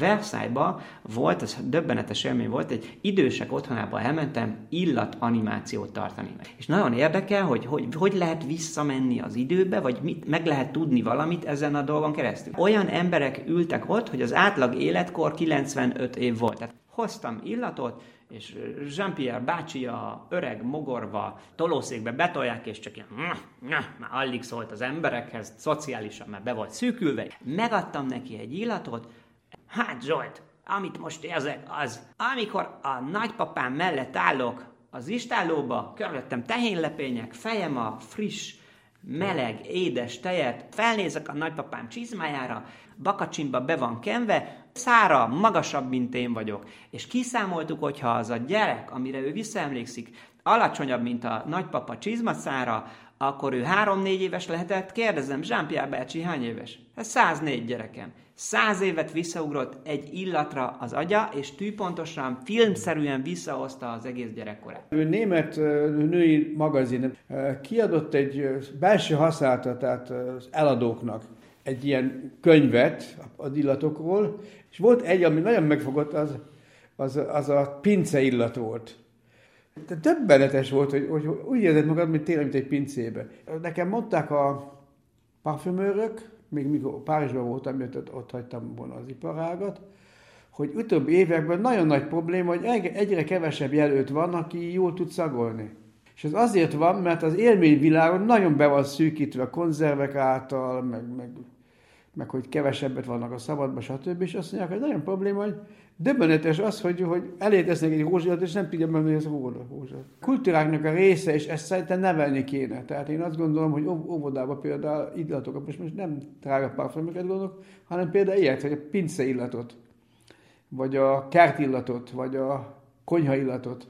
Versailles-ba volt, az döbbenetes élmény volt, egy idősek otthonába elmentem illat animációt tartani. És nagyon érdekel, hogy, hogy hogy lehet visszamenni az időbe, vagy mit, meg lehet tudni valamit ezen a dolgon keresztül. Olyan emberek ültek ott, hogy az átlag életkor 95 év volt. Tehát hoztam illatot, és Jean-Pierre bácsi a öreg mogorva tolószékbe betolják, és csak ilyen, már alig szólt az emberekhez, szociálisan már be volt szűkülve. Megadtam neki egy illatot, hát Zsolt, amit most érzek, az, amikor a nagypapám mellett állok az istállóba, körülöttem tehénlepények, fejem a friss, meleg, édes tejet, felnézek a nagypapám csizmájára, bakacsimba be van kenve, szára magasabb, mint én vagyok. És kiszámoltuk, hogyha az a gyerek, amire ő visszaemlékszik, alacsonyabb, mint a nagypapa csizmaszára, akkor ő három-négy éves lehetett. Kérdezem, Jean-Pierre bácsi hány éves? Ez 104 gyerekem. Száz évet visszaugrott egy illatra az agya, és tűpontosan, filmszerűen visszahozta az egész gyerekkorát. Ő német női magazin kiadott egy belső használatát az eladóknak egy ilyen könyvet az illatokról, és volt egy, ami nagyon megfogott, az, az, az a pince illat volt. De döbbenetes volt, hogy, hogy úgy érzed magad, mint tényleg, mint egy pincébe. Nekem mondták a parfümőrök, még mikor Párizsban voltam, mert ott, ott hagytam volna az iparágat, hogy utóbbi években nagyon nagy probléma, hogy egyre kevesebb jelölt van, aki jól tud szagolni. És ez azért van, mert az élményvilágon nagyon be van szűkítve a konzervek által, meg, meg, meg hogy kevesebbet vannak a szabadban, stb. És azt mondják, hogy nagyon probléma, hogy döbbenetes az, hogy, hogy elétesznek egy rózsát, és nem tudja menni ez a rózsa. Kultúráknak a része, és ezt szerintem nevelni kéne. Tehát én azt gondolom, hogy óvodában például illatokat, most, most nem drága parfümöket gondolok, hanem például ilyet, hogy a pince illatot, vagy a kert illatot, vagy a konyha illatot